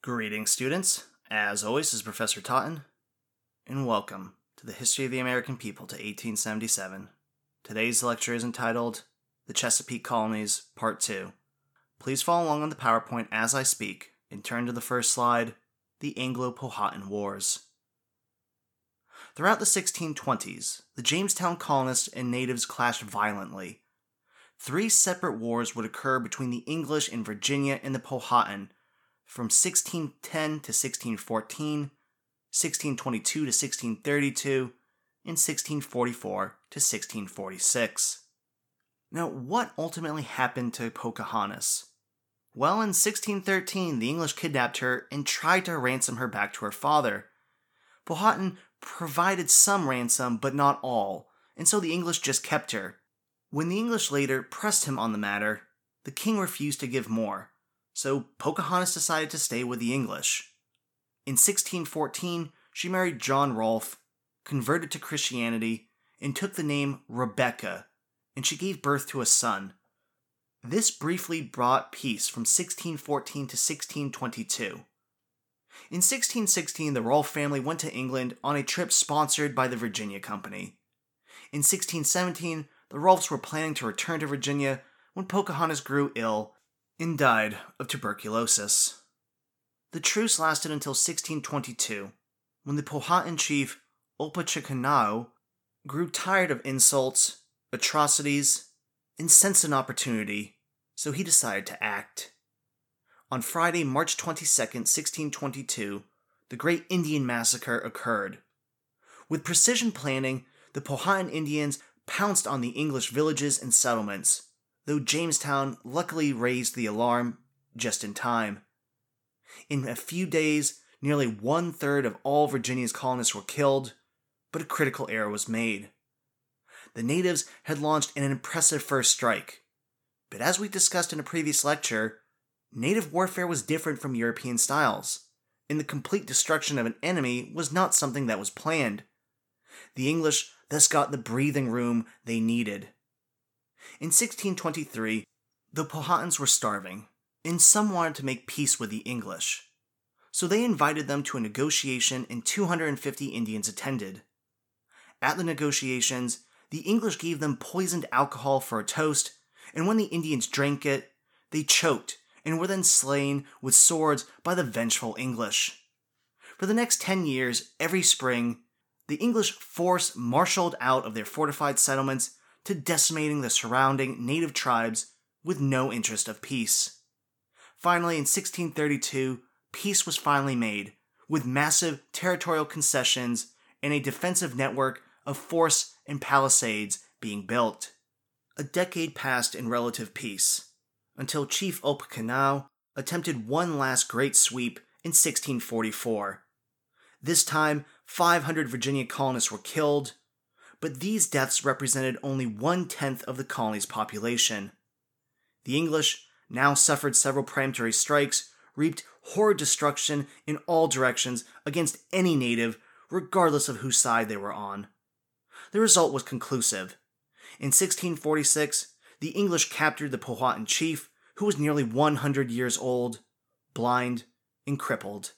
Greetings, students. As always, is Professor Totten, and welcome to the History of the American People to 1877. Today's lecture is entitled The Chesapeake Colonies, Part 2. Please follow along on the PowerPoint as I speak and turn to the first slide The Anglo Powhatan Wars. Throughout the 1620s, the Jamestown colonists and natives clashed violently. Three separate wars would occur between the English in Virginia and the Powhatan from 1610 to 1614, 1622 to 1632, and 1644 to 1646. Now, what ultimately happened to Pocahontas? Well, in 1613, the English kidnapped her and tried to ransom her back to her father. Powhatan provided some ransom, but not all, and so the English just kept her. When the English later pressed him on the matter, the king refused to give more, so Pocahontas decided to stay with the English. In 1614, she married John Rolfe, converted to Christianity, and took the name Rebecca, and she gave birth to a son. This briefly brought peace from 1614 to 1622. In 1616, the Rolfe family went to England on a trip sponsored by the Virginia Company. In 1617, the Rolfes were planning to return to Virginia when Pocahontas grew ill and died of tuberculosis. The truce lasted until 1622, when the Powhatan chief Opechancanough grew tired of insults, atrocities, and sensed an opportunity, so he decided to act. On Friday, March 22, 1622, the Great Indian Massacre occurred. With precision planning, the Powhatan Indians pounced on the English villages and settlements, though Jamestown luckily raised the alarm just in time. In a few days, nearly one third of all Virginia's colonists were killed, but a critical error was made. The natives had launched an impressive first strike, but as we discussed in a previous lecture, native warfare was different from European styles, and the complete destruction of an enemy was not something that was planned. The English thus got the breathing room they needed. In 1623, the Powhatans were starving, and some wanted to make peace with the English. So they invited them to a negotiation, and 250 Indians attended. At the negotiations, the English gave them poisoned alcohol for a toast, and when the Indians drank it, they choked and were then slain with swords by the vengeful English. For the next 10 years, every spring, the English force marshaled out of their fortified settlements to decimating the surrounding native tribes with no interest of peace. Finally, in 1632, peace was finally made, with massive territorial concessions and a defensive network of forts and palisades being built. A decade passed in relative peace, until Chief Opechancanough attempted one last great sweep in 1644. This time, 500 Virginia colonists were killed, but these deaths represented only one tenth of the colony's population. The English now suffered several peremptory strikes, reaped horrid destruction in all directions against any native, regardless of whose side they were on. The result was conclusive. In 1646, the English captured the Powhatan chief, who was nearly 100 years old, blind, and crippled.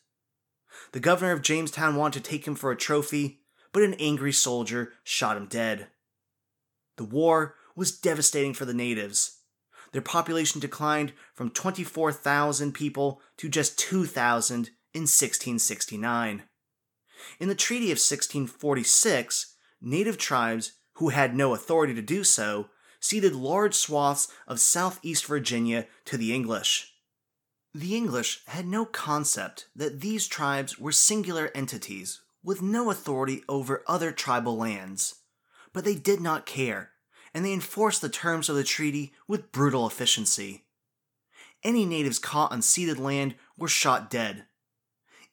The governor of Jamestown wanted to take him for a trophy, but an angry soldier shot him dead. The war was devastating for the natives. Their population declined from 24,000 people to just 2,000 in 1669. In the Treaty of 1646, native tribes, who had no authority to do so, ceded large swaths of southeast Virginia to the English. The English had no concept that these tribes were singular entities with no authority over other tribal lands. But they did not care, and they enforced the terms of the treaty with brutal efficiency. Any natives caught on ceded land were shot dead.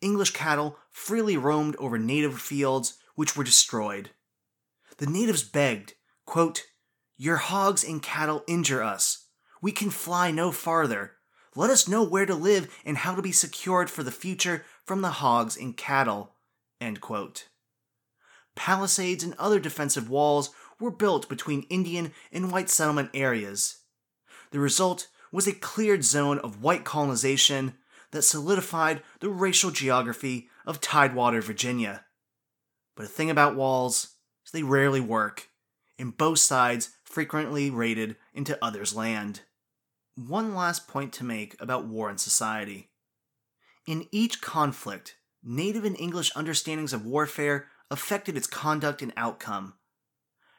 English cattle freely roamed over native fields, which were destroyed. The natives begged, quote, Your hogs and cattle injure us. We can fly no farther. Let us know where to live and how to be secured for the future from the hogs and cattle. Palisades and other defensive walls were built between Indian and white settlement areas. The result was a cleared zone of white colonization, that solidified the racial geography of Tidewater, Virginia. But a thing about walls is they rarely work, and both sides frequently raided into others' land. One last point to make about war and society. In each conflict, native and English understandings of warfare affected its conduct and outcome.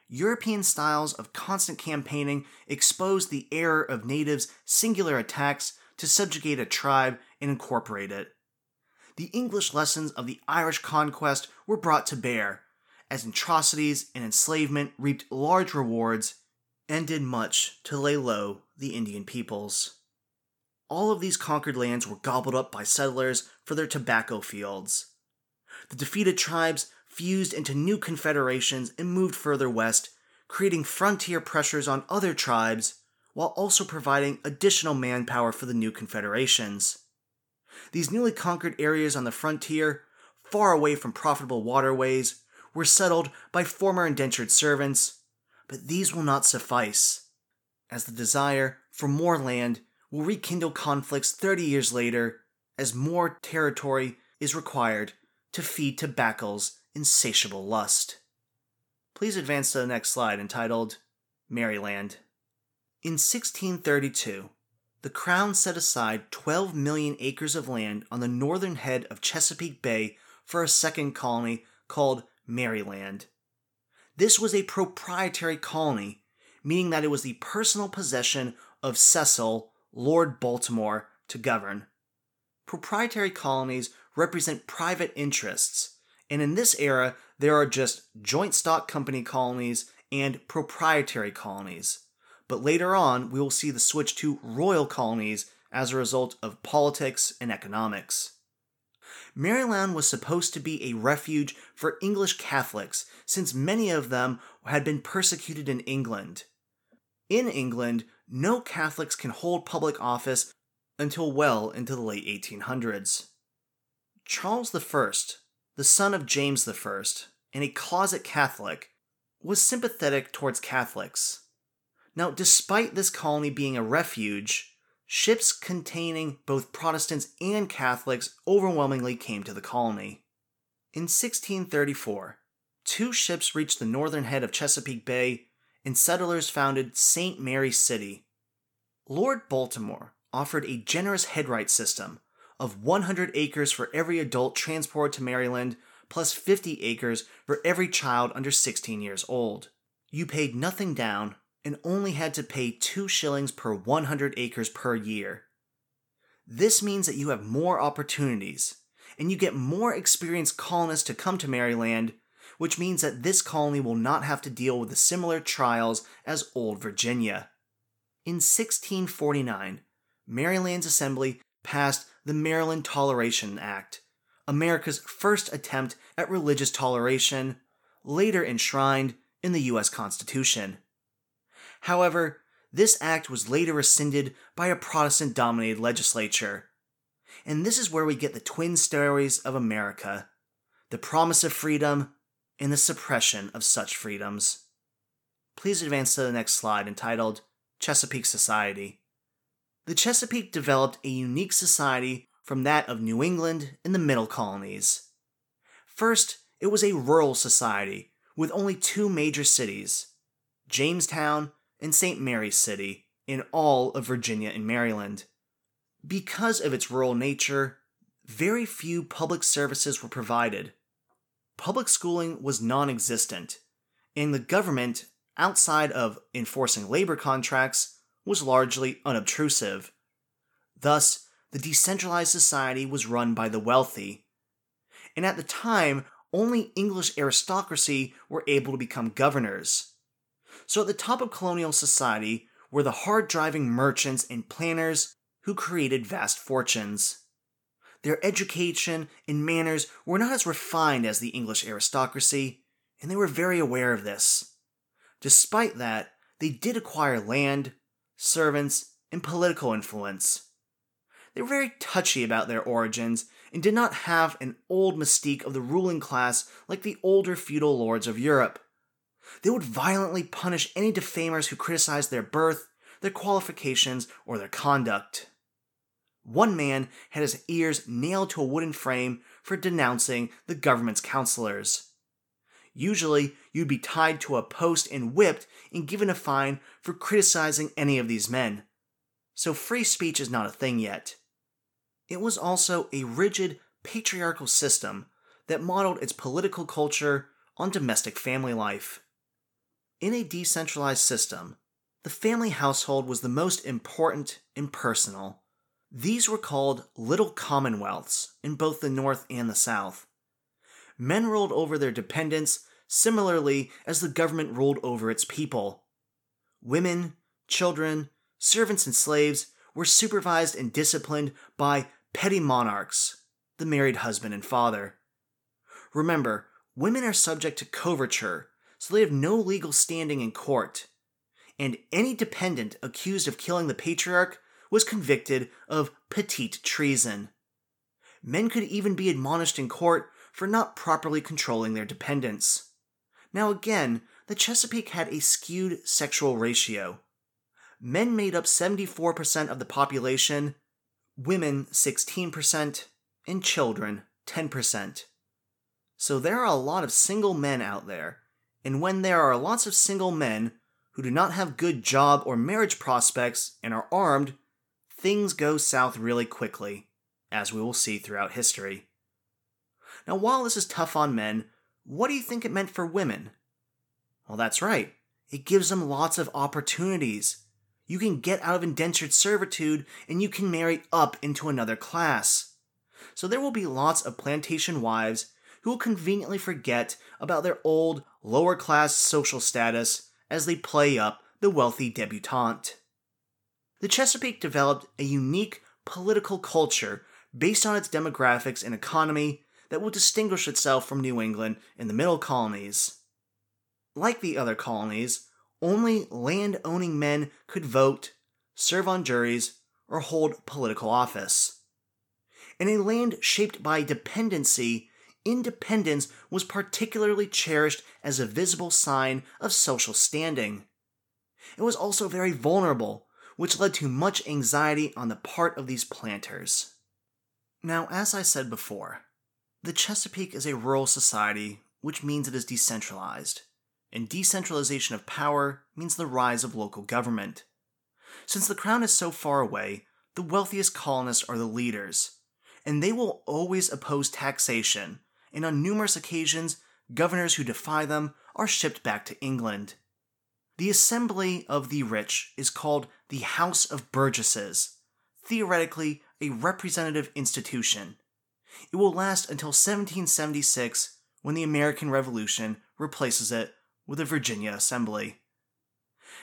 European styles of constant campaigning exposed the error of natives' singular attacks to subjugate a tribe and incorporate it. The English lessons of the Irish conquest were brought to bear, as atrocities and enslavement reaped large rewards and did much to lay low the Indian peoples. All of these conquered lands were gobbled up by settlers for their tobacco fields. The defeated tribes fused into new confederations and moved further west, creating frontier pressures on other tribes while also providing additional manpower for the new confederations. These newly conquered areas on the frontier, far away from profitable waterways, were settled by former indentured servants, but these will not suffice, as the desire for more land will rekindle conflicts 30 years later as more territory is required to feed tobaccos insatiable lust. Please advance to the next slide entitled Maryland. In 1632, the Crown set aside 12 million acres of land on the northern head of Chesapeake Bay for a second colony called Maryland. This was a proprietary colony, meaning that it was the personal possession of Cecil, Lord Baltimore, to govern. Proprietary colonies represent private interests, and in this era, there are just joint stock company colonies and proprietary colonies. But later on, we will see the switch to royal colonies as a result of politics and economics. Maryland was supposed to be a refuge for English Catholics, since many of them had been persecuted in England. In England, no Catholics can hold public office until well into the late 1800s. Charles I, the son of James I, and a closet Catholic, was sympathetic towards Catholics. Now, despite this colony being a refuge, ships containing both Protestants and Catholics overwhelmingly came to the colony. In 1634, two ships reached the northern head of Chesapeake Bay, and settlers founded St. Mary City. Lord Baltimore offered a generous headright system of 100 acres for every adult transported to Maryland, plus 50 acres for every child under 16 years old. You paid nothing down and only had to pay 2 shillings per 100 acres per year. This means that you have more opportunities, and you get more experienced colonists to come to Maryland, which means that this colony will not have to deal with the similar trials as Old Virginia. In 1649, Maryland's Assembly passed the Maryland Toleration Act, America's first attempt at religious toleration, later enshrined in the U.S. Constitution. However, this act was later rescinded by a Protestant dominated legislature. And this is where we get the twin stories of America the promise of freedom and the suppression of such freedoms. Please advance to the next slide entitled Chesapeake Society. The Chesapeake developed a unique society from that of New England and the Middle Colonies. First, it was a rural society with only two major cities Jamestown and St. Mary's City in all of Virginia and Maryland. Because of its rural nature, very few public services were provided. Public schooling was non existent, and the government, outside of enforcing labor contracts, was largely unobtrusive. Thus, the decentralized society was run by the wealthy. And at the time, only English aristocracy were able to become governors. So at the top of colonial society were the hard driving merchants and planters who created vast fortunes. Their education and manners were not as refined as the English aristocracy, and they were very aware of this. Despite that, they did acquire land, servants, and political influence. They were very touchy about their origins and did not have an old mystique of the ruling class like the older feudal lords of Europe. They would violently punish any defamers who criticized their birth, their qualifications, or their conduct. One man had his ears nailed to a wooden frame for denouncing the government's counselors. Usually, you'd be tied to a post and whipped and given a fine for criticizing any of these men. So, free speech is not a thing yet. It was also a rigid patriarchal system that modeled its political culture on domestic family life. In a decentralized system, the family household was the most important and personal. These were called little commonwealths in both the North and the South. Men ruled over their dependents similarly as the government ruled over its people. Women, children, servants, and slaves were supervised and disciplined by petty monarchs, the married husband and father. Remember, women are subject to coverture, so they have no legal standing in court. And any dependent accused of killing the patriarch was convicted of petite treason. Men could even be admonished in court for not properly controlling their dependents. Now, again, the Chesapeake had a skewed sexual ratio. Men made up 74% of the population, women 16%, and children 10%. So there are a lot of single men out there, and when there are lots of single men who do not have good job or marriage prospects and are armed, things go south really quickly, as we will see throughout history. Now, while this is tough on men, what do you think it meant for women? Well, that's right. It gives them lots of opportunities. You can get out of indentured servitude and you can marry up into another class. So there will be lots of plantation wives who will conveniently forget about their old, lower class social status as they play up the wealthy debutante. The Chesapeake developed a unique political culture based on its demographics and economy that will distinguish itself from New England and the middle colonies. Like the other colonies, only land owning men could vote, serve on juries, or hold political office. In a land shaped by dependency, independence was particularly cherished as a visible sign of social standing. It was also very vulnerable, which led to much anxiety on the part of these planters. Now, as I said before, the Chesapeake is a rural society, which means it is decentralized and decentralization of power means the rise of local government. Since the crown is so far away, the wealthiest colonists are the leaders, and they will always oppose taxation, and on numerous occasions, governors who defy them are shipped back to England. The assembly of the rich is called the House of Burgesses, theoretically a representative institution. It will last until 1776 when the American Revolution replaces it with a Virginia assembly.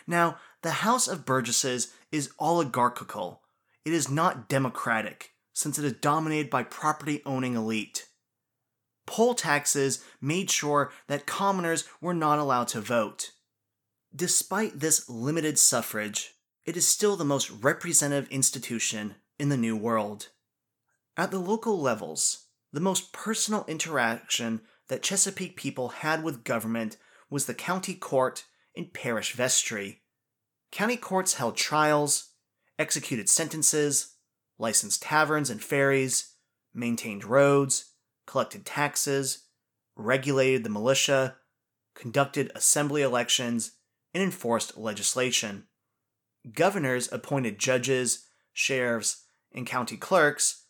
Now, the House of Burgesses is oligarchical. It is not democratic, since it is dominated by property owning elite. Poll taxes made sure that commoners were not allowed to vote. Despite this limited suffrage, it is still the most representative institution in the New World. At the local levels, the most personal interaction that Chesapeake people had with government was the county court and parish vestry. County courts held trials, executed sentences, licensed taverns and ferries, maintained roads, collected taxes, regulated the militia, conducted assembly elections, and enforced legislation. Governors appointed judges, sheriffs, and county clerks,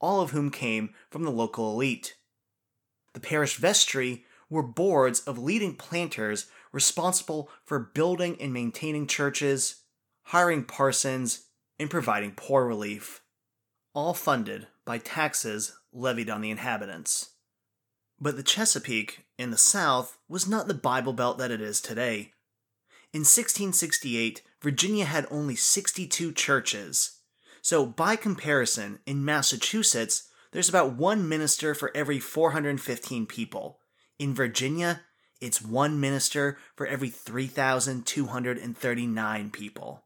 all of whom came from the local elite. The parish vestry were boards of leading planters responsible for building and maintaining churches, hiring parsons, and providing poor relief, all funded by taxes levied on the inhabitants. But the Chesapeake, in the South, was not the Bible Belt that it is today. In 1668, Virginia had only 62 churches. So, by comparison, in Massachusetts, there's about one minister for every 415 people, in Virginia, it's one minister for every 3,239 people.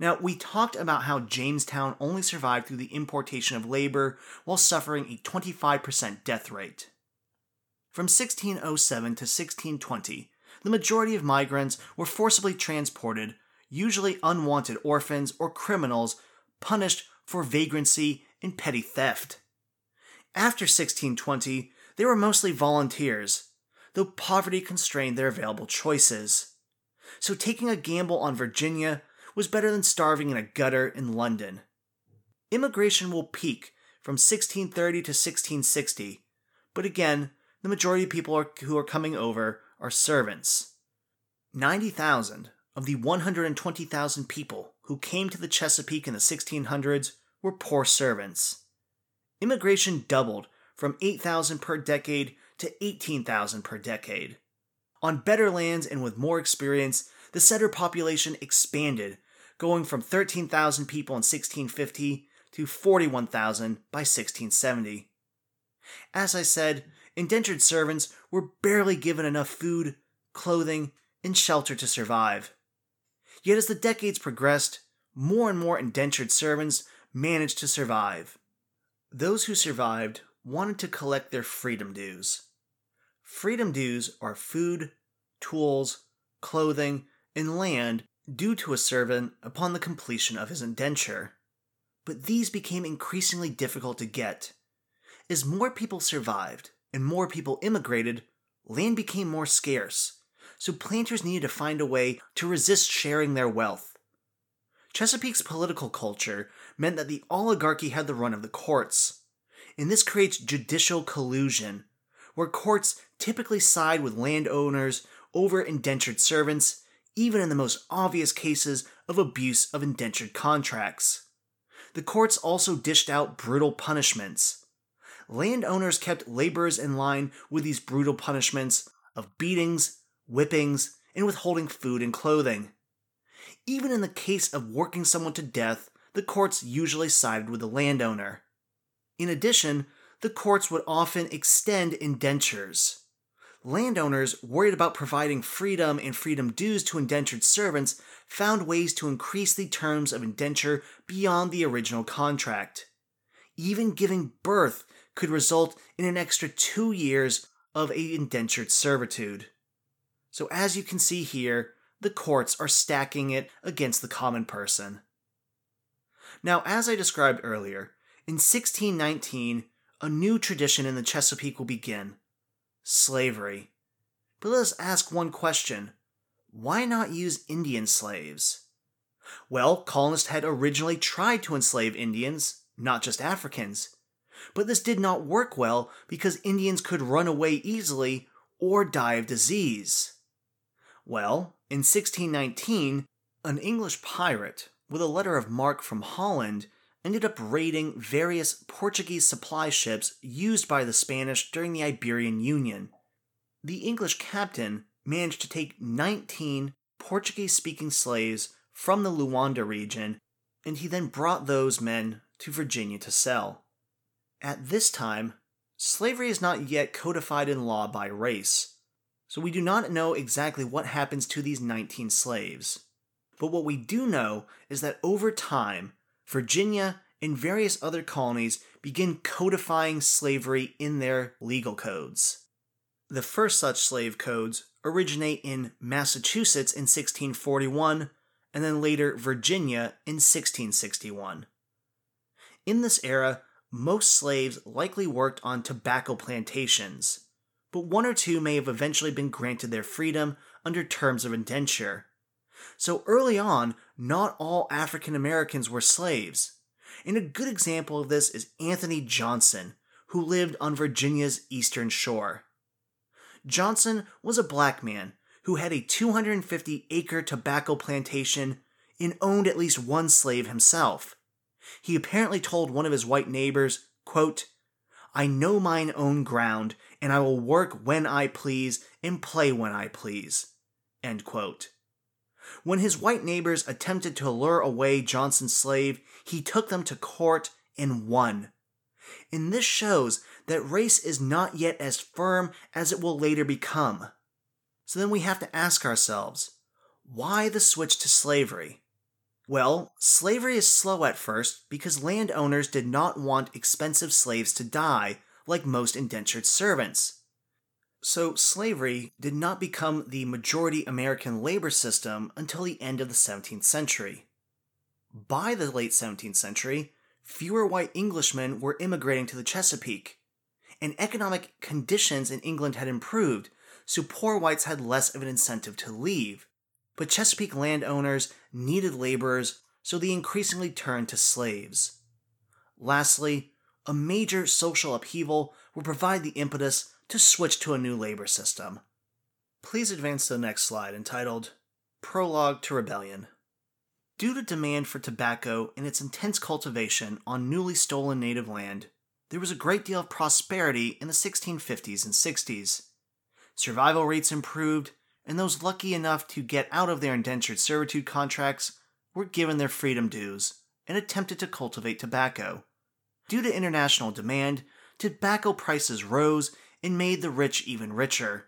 Now, we talked about how Jamestown only survived through the importation of labor while suffering a 25% death rate. From 1607 to 1620, the majority of migrants were forcibly transported, usually unwanted orphans or criminals punished for vagrancy and petty theft. After 1620, they were mostly volunteers, though poverty constrained their available choices. So taking a gamble on Virginia was better than starving in a gutter in London. Immigration will peak from 1630 to 1660, but again, the majority of people are, who are coming over are servants. 90,000 of the 120,000 people who came to the Chesapeake in the 1600s were poor servants. Immigration doubled from 8,000 per decade to 18,000 per decade. On better lands and with more experience, the settler population expanded, going from 13,000 people in 1650 to 41,000 by 1670. As I said, indentured servants were barely given enough food, clothing, and shelter to survive. Yet as the decades progressed, more and more indentured servants managed to survive. Those who survived wanted to collect their freedom dues. Freedom dues are food, tools, clothing, and land due to a servant upon the completion of his indenture. But these became increasingly difficult to get. As more people survived and more people immigrated, land became more scarce, so planters needed to find a way to resist sharing their wealth. Chesapeake's political culture meant that the oligarchy had the run of the courts, and this creates judicial collusion, where courts typically side with landowners over indentured servants, even in the most obvious cases of abuse of indentured contracts. The courts also dished out brutal punishments. Landowners kept laborers in line with these brutal punishments of beatings, whippings, and withholding food and clothing. Even in the case of working someone to death, the courts usually sided with the landowner. In addition, the courts would often extend indentures. Landowners, worried about providing freedom and freedom dues to indentured servants, found ways to increase the terms of indenture beyond the original contract. Even giving birth could result in an extra two years of indentured servitude. So, as you can see here, the courts are stacking it against the common person. Now, as I described earlier, in 1619, a new tradition in the Chesapeake will begin slavery. But let us ask one question why not use Indian slaves? Well, colonists had originally tried to enslave Indians, not just Africans. But this did not work well because Indians could run away easily or die of disease. Well, in 1619, an English pirate, with a letter of marque from Holland, ended up raiding various Portuguese supply ships used by the Spanish during the Iberian Union. The English captain managed to take 19 Portuguese speaking slaves from the Luanda region, and he then brought those men to Virginia to sell. At this time, slavery is not yet codified in law by race, so we do not know exactly what happens to these 19 slaves. But what we do know is that over time, Virginia and various other colonies begin codifying slavery in their legal codes. The first such slave codes originate in Massachusetts in 1641 and then later Virginia in 1661. In this era, most slaves likely worked on tobacco plantations, but one or two may have eventually been granted their freedom under terms of indenture. So early on, not all African Americans were slaves. And a good example of this is Anthony Johnson, who lived on Virginia's eastern shore. Johnson was a black man who had a 250 acre tobacco plantation and owned at least one slave himself. He apparently told one of his white neighbors, quote, I know mine own ground, and I will work when I please and play when I please. End quote. When his white neighbors attempted to lure away Johnson's slave, he took them to court and won. And this shows that race is not yet as firm as it will later become. So then we have to ask ourselves why the switch to slavery? Well, slavery is slow at first because landowners did not want expensive slaves to die like most indentured servants. So, slavery did not become the majority American labor system until the end of the 17th century. By the late 17th century, fewer white Englishmen were immigrating to the Chesapeake, and economic conditions in England had improved, so poor whites had less of an incentive to leave. But Chesapeake landowners needed laborers, so they increasingly turned to slaves. Lastly, a major social upheaval would provide the impetus to switch to a new labor system. Please advance to the next slide entitled Prologue to Rebellion. Due to demand for tobacco and its intense cultivation on newly stolen native land, there was a great deal of prosperity in the 1650s and 60s. Survival rates improved, and those lucky enough to get out of their indentured servitude contracts were given their freedom dues and attempted to cultivate tobacco. Due to international demand, tobacco prices rose and made the rich even richer.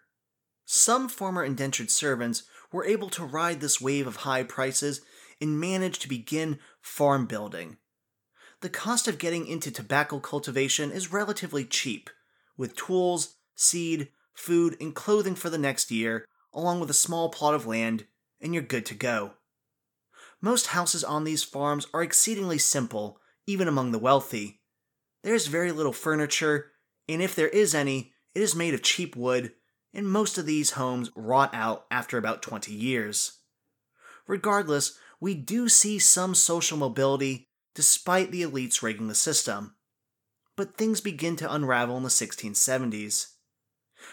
Some former indentured servants were able to ride this wave of high prices and manage to begin farm building. The cost of getting into tobacco cultivation is relatively cheap, with tools, seed, food, and clothing for the next year, along with a small plot of land, and you're good to go. Most houses on these farms are exceedingly simple, even among the wealthy. There's very little furniture, and if there is any, it is made of cheap wood, and most of these homes rot out after about 20 years. Regardless, we do see some social mobility despite the elites rigging the system. But things begin to unravel in the 1670s.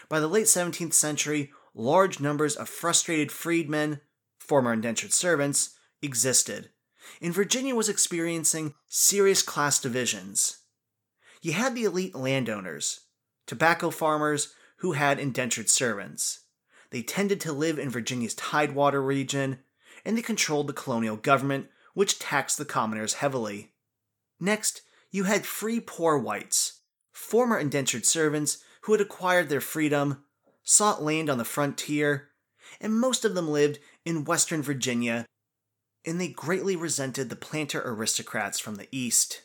By the late 17th century, large numbers of frustrated freedmen, former indentured servants, existed, and Virginia was experiencing serious class divisions. You had the elite landowners, tobacco farmers who had indentured servants. They tended to live in Virginia's Tidewater region, and they controlled the colonial government, which taxed the commoners heavily. Next, you had free poor whites, former indentured servants who had acquired their freedom, sought land on the frontier, and most of them lived in western Virginia, and they greatly resented the planter aristocrats from the east.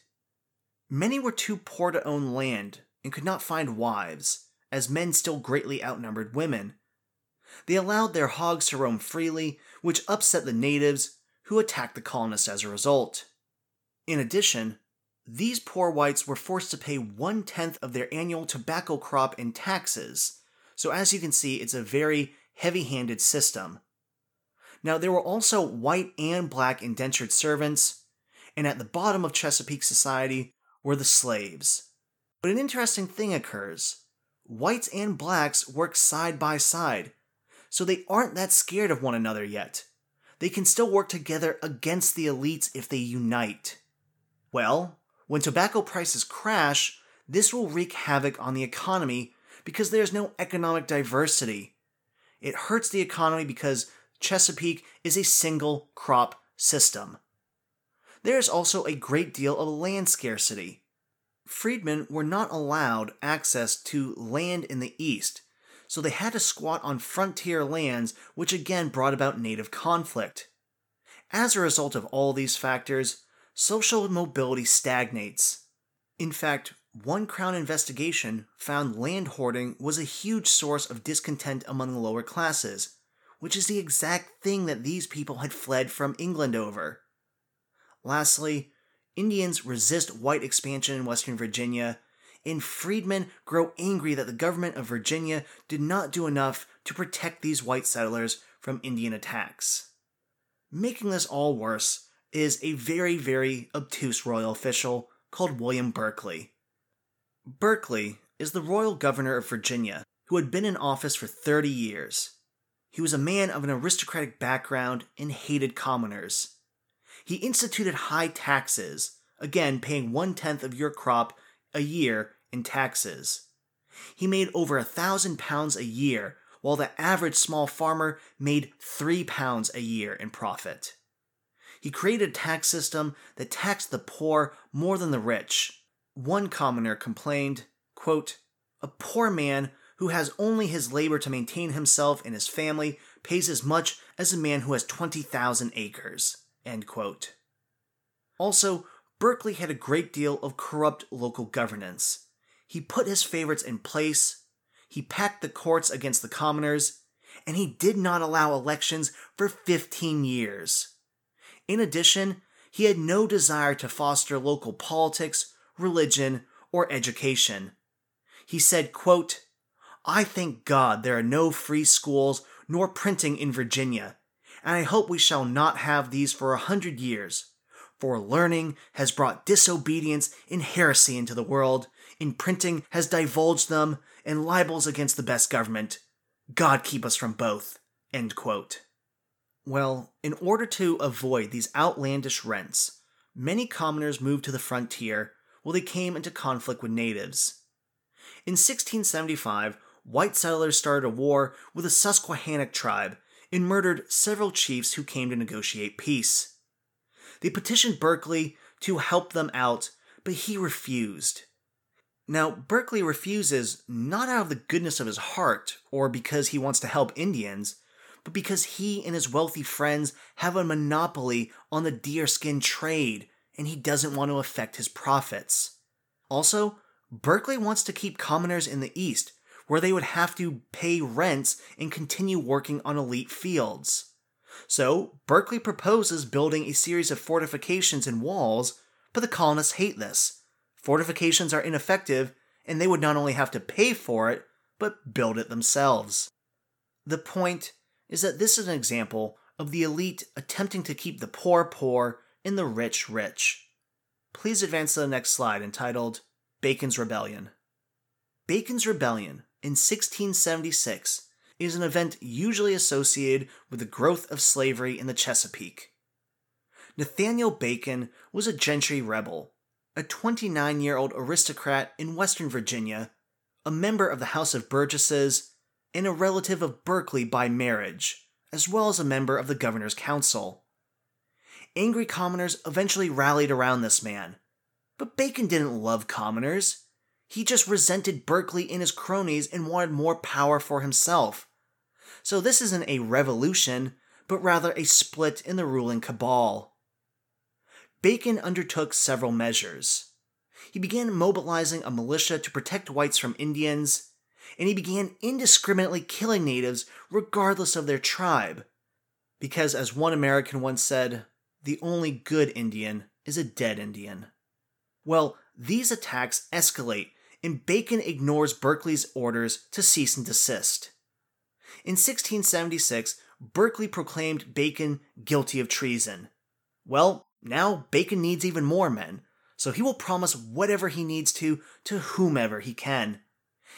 Many were too poor to own land and could not find wives, as men still greatly outnumbered women. They allowed their hogs to roam freely, which upset the natives, who attacked the colonists as a result. In addition, these poor whites were forced to pay one tenth of their annual tobacco crop in taxes, so as you can see, it's a very heavy handed system. Now, there were also white and black indentured servants, and at the bottom of Chesapeake society were the slaves. But an interesting thing occurs whites and blacks work side by side, so they aren't that scared of one another yet. They can still work together against the elites if they unite. Well, when tobacco prices crash, this will wreak havoc on the economy because there's no economic diversity. It hurts the economy because Chesapeake is a single crop system. There is also a great deal of land scarcity freedmen were not allowed access to land in the East, so they had to squat on frontier lands, which again brought about native conflict. As a result of all these factors, social mobility stagnates. In fact, one Crown investigation found land hoarding was a huge source of discontent among the lower classes, which is the exact thing that these people had fled from England over. Lastly, Indians resist white expansion in Western Virginia, and freedmen grow angry that the government of Virginia did not do enough to protect these white settlers from Indian attacks. Making this all worse is a very, very obtuse royal official called William Berkeley. Berkeley is the royal governor of Virginia who had been in office for 30 years. He was a man of an aristocratic background and hated commoners he instituted high taxes, again paying one tenth of your crop a year in taxes. He made over a thousand pounds a year, while the average small farmer made three pounds a year in profit. He created a tax system that taxed the poor more than the rich. One commoner complained, quote, A poor man who has only his labor to maintain himself and his family pays as much as a man who has 20,000 acres. End quote. Also, Berkeley had a great deal of corrupt local governance. He put his favorites in place, he packed the courts against the commoners, and he did not allow elections for 15 years. In addition, he had no desire to foster local politics, religion, or education. He said, quote, I thank God there are no free schools nor printing in Virginia, and I hope we shall not have these for a hundred years. For learning has brought disobedience and heresy into the world, and printing has divulged them, and libels against the best government. God keep us from both. Well, in order to avoid these outlandish rents, many commoners moved to the frontier while they came into conflict with natives. In 1675, white settlers started a war with the Susquehannock tribe and murdered several chiefs who came to negotiate peace. They petitioned Berkeley to help them out, but he refused. Now, Berkeley refuses not out of the goodness of his heart or because he wants to help Indians, but because he and his wealthy friends have a monopoly on the deerskin trade and he doesn't want to affect his profits. Also, Berkeley wants to keep commoners in the East, where they would have to pay rents and continue working on elite fields. So, Berkeley proposes building a series of fortifications and walls, but the colonists hate this. Fortifications are ineffective, and they would not only have to pay for it, but build it themselves. The point is that this is an example of the elite attempting to keep the poor poor and the rich rich. Please advance to the next slide entitled Bacon's Rebellion. Bacon's Rebellion in 1676 is an event usually associated with the growth of slavery in the Chesapeake. Nathaniel Bacon was a gentry rebel, a 29 year old aristocrat in Western Virginia, a member of the House of Burgesses, and a relative of Berkeley by marriage, as well as a member of the Governor's Council. Angry commoners eventually rallied around this man, but Bacon didn't love commoners. He just resented Berkeley and his cronies and wanted more power for himself. So this isn't a revolution, but rather a split in the ruling cabal. Bacon undertook several measures. He began mobilizing a militia to protect whites from Indians, and he began indiscriminately killing natives regardless of their tribe. Because, as one American once said, the only good Indian is a dead Indian. Well, these attacks escalate, and Bacon ignores Berkeley's orders to cease and desist. In 1676, Berkeley proclaimed Bacon guilty of treason. Well, now Bacon needs even more men, so he will promise whatever he needs to to whomever he can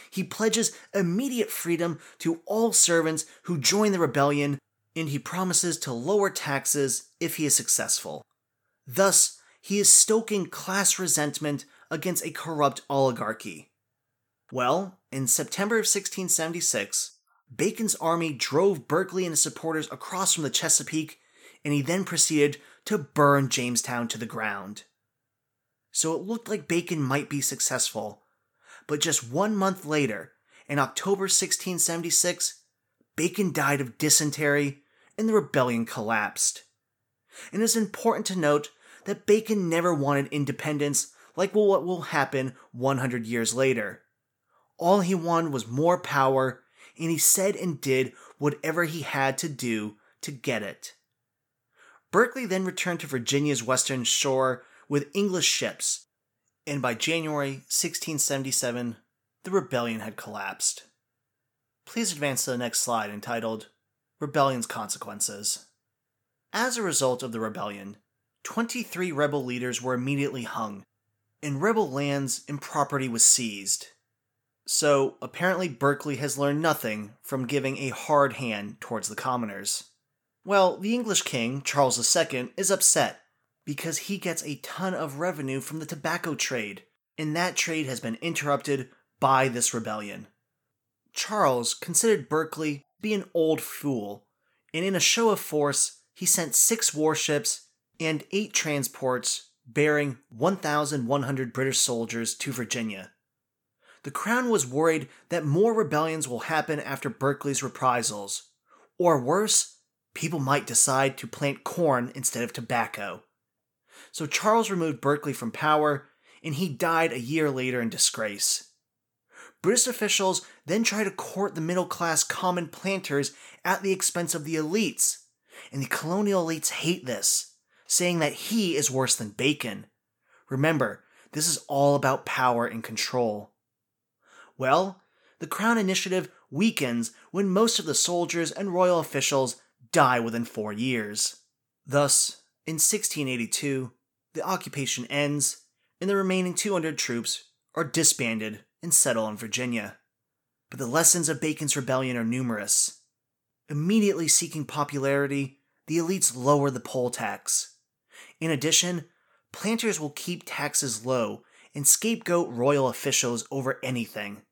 he pledges immediate freedom to all servants who join the rebellion, and he promises to lower taxes if he is successful. Thus, he is stoking class resentment against a corrupt oligarchy. Well, in September of 1676, Bacon's army drove Berkeley and his supporters across from the Chesapeake, and he then proceeded to burn Jamestown to the ground. So it looked like Bacon might be successful, but just one month later, in October 1676, Bacon died of dysentery and the rebellion collapsed. And it's important to note that Bacon never wanted independence like what will happen 100 years later. All he wanted was more power, and he said and did whatever he had to do to get it. Berkeley then returned to Virginia's western shore with English ships and by January 1677, the rebellion had collapsed. Please advance to the next slide entitled Rebellion's Consequences. As a result of the rebellion, 23 rebel leaders were immediately hung, and rebel lands and property was seized. So, apparently, Berkeley has learned nothing from giving a hard hand towards the commoners. Well, the English king, Charles II, is upset because he gets a ton of revenue from the tobacco trade, and that trade has been interrupted by this rebellion. Charles considered Berkeley be an old fool, and in a show of force, he sent six warships and eight transports bearing 1,100 British soldiers to Virginia. The Crown was worried that more rebellions will happen after Berkeley's reprisals, or worse, people might decide to plant corn instead of tobacco. So Charles removed Berkeley from power, and he died a year later in disgrace. British officials then try to court the middle class common planters at the expense of the elites, and the colonial elites hate this. saying that he is worse than Bacon. Remember, this is all about power and control. Well, the Crown Initiative weakens when most of the soldiers and royal officials die within four years. Thus, in 1682, the occupation ends, and the remaining 200 troops are disbanded and settle in Virginia. But the lessons of Bacon's rebellion are numerous. Immediately seeking popularity, the elites lower the poll tax. In addition, planters will keep taxes low and scapegoat royal officials over anything.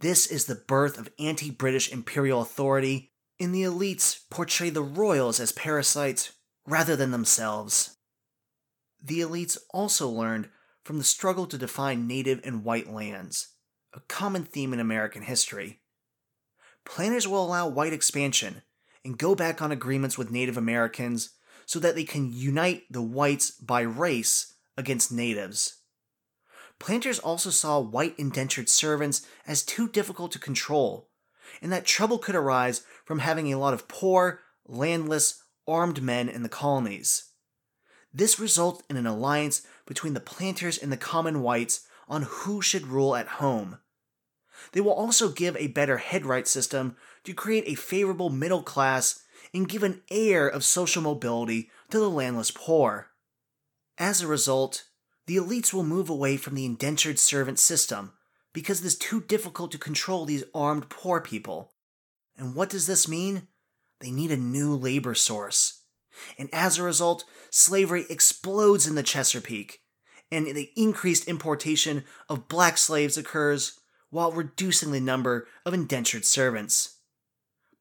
This is the birth of anti British imperial authority, and the elites portray the royals as parasites rather than themselves. The elites also learned from the struggle to define native and white lands, a common theme in American history. Planners will allow white expansion and go back on agreements with Native Americans so that they can unite the whites by race against natives. Planters also saw white indentured servants as too difficult to control, and that trouble could arise from having a lot of poor, landless, armed men in the colonies. This resulted in an alliance between the planters and the common whites on who should rule at home. They will also give a better headright system to create a favorable middle class and give an air of social mobility to the landless poor. As a result, the elites will move away from the indentured servant system because it is too difficult to control these armed poor people. And what does this mean? They need a new labor source. And as a result, slavery explodes in the Chesapeake, and the increased importation of black slaves occurs while reducing the number of indentured servants.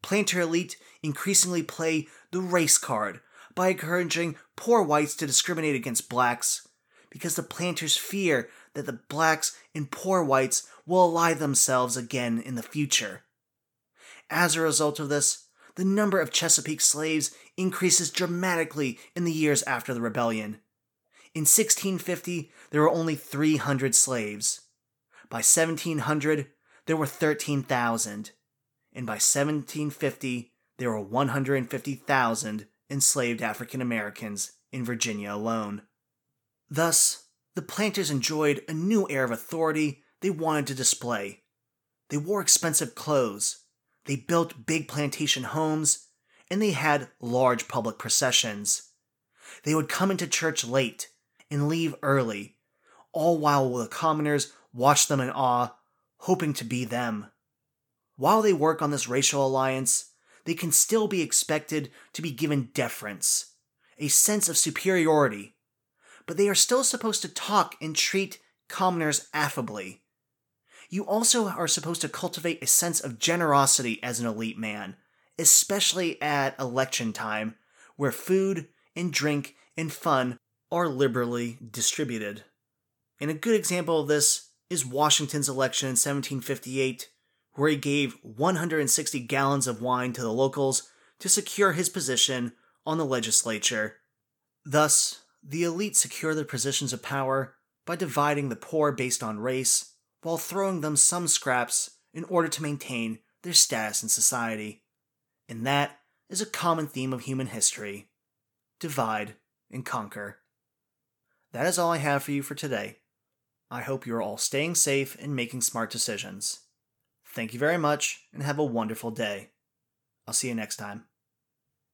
Planter elite increasingly play the race card by encouraging poor whites to discriminate against blacks because the planters fear that the blacks and poor whites will ally themselves again in the future. As a result of this, the number of Chesapeake slaves increases dramatically in the years after the rebellion. In 1650, there were only 300 slaves. By 1700, there were 13,000. And by 1750, there were 150,000 enslaved African Americans in Virginia alone. Thus, the planters enjoyed a new air of authority they wanted to display. They wore expensive clothes, they built big plantation homes, and they had large public processions. They would come into church late and leave early, all while the commoners watched them in awe, hoping to be them. While they work on this racial alliance, they can still be expected to be given deference, a sense of superiority, but they are still supposed to talk and treat commoners affably. You also are supposed to cultivate a sense of generosity as an elite man, especially at election time, where food and drink and fun are liberally distributed. And a good example of this is Washington's election in 1758, where he gave 160 gallons of wine to the locals to secure his position on the legislature. Thus, the elite secure their positions of power by dividing the poor based on race, while throwing them some scraps in order to maintain their status in society. And that is a common theme of human history divide and conquer. That is all I have for you for today. I hope you are all staying safe and making smart decisions. Thank you very much and have a wonderful day. I'll see you next time.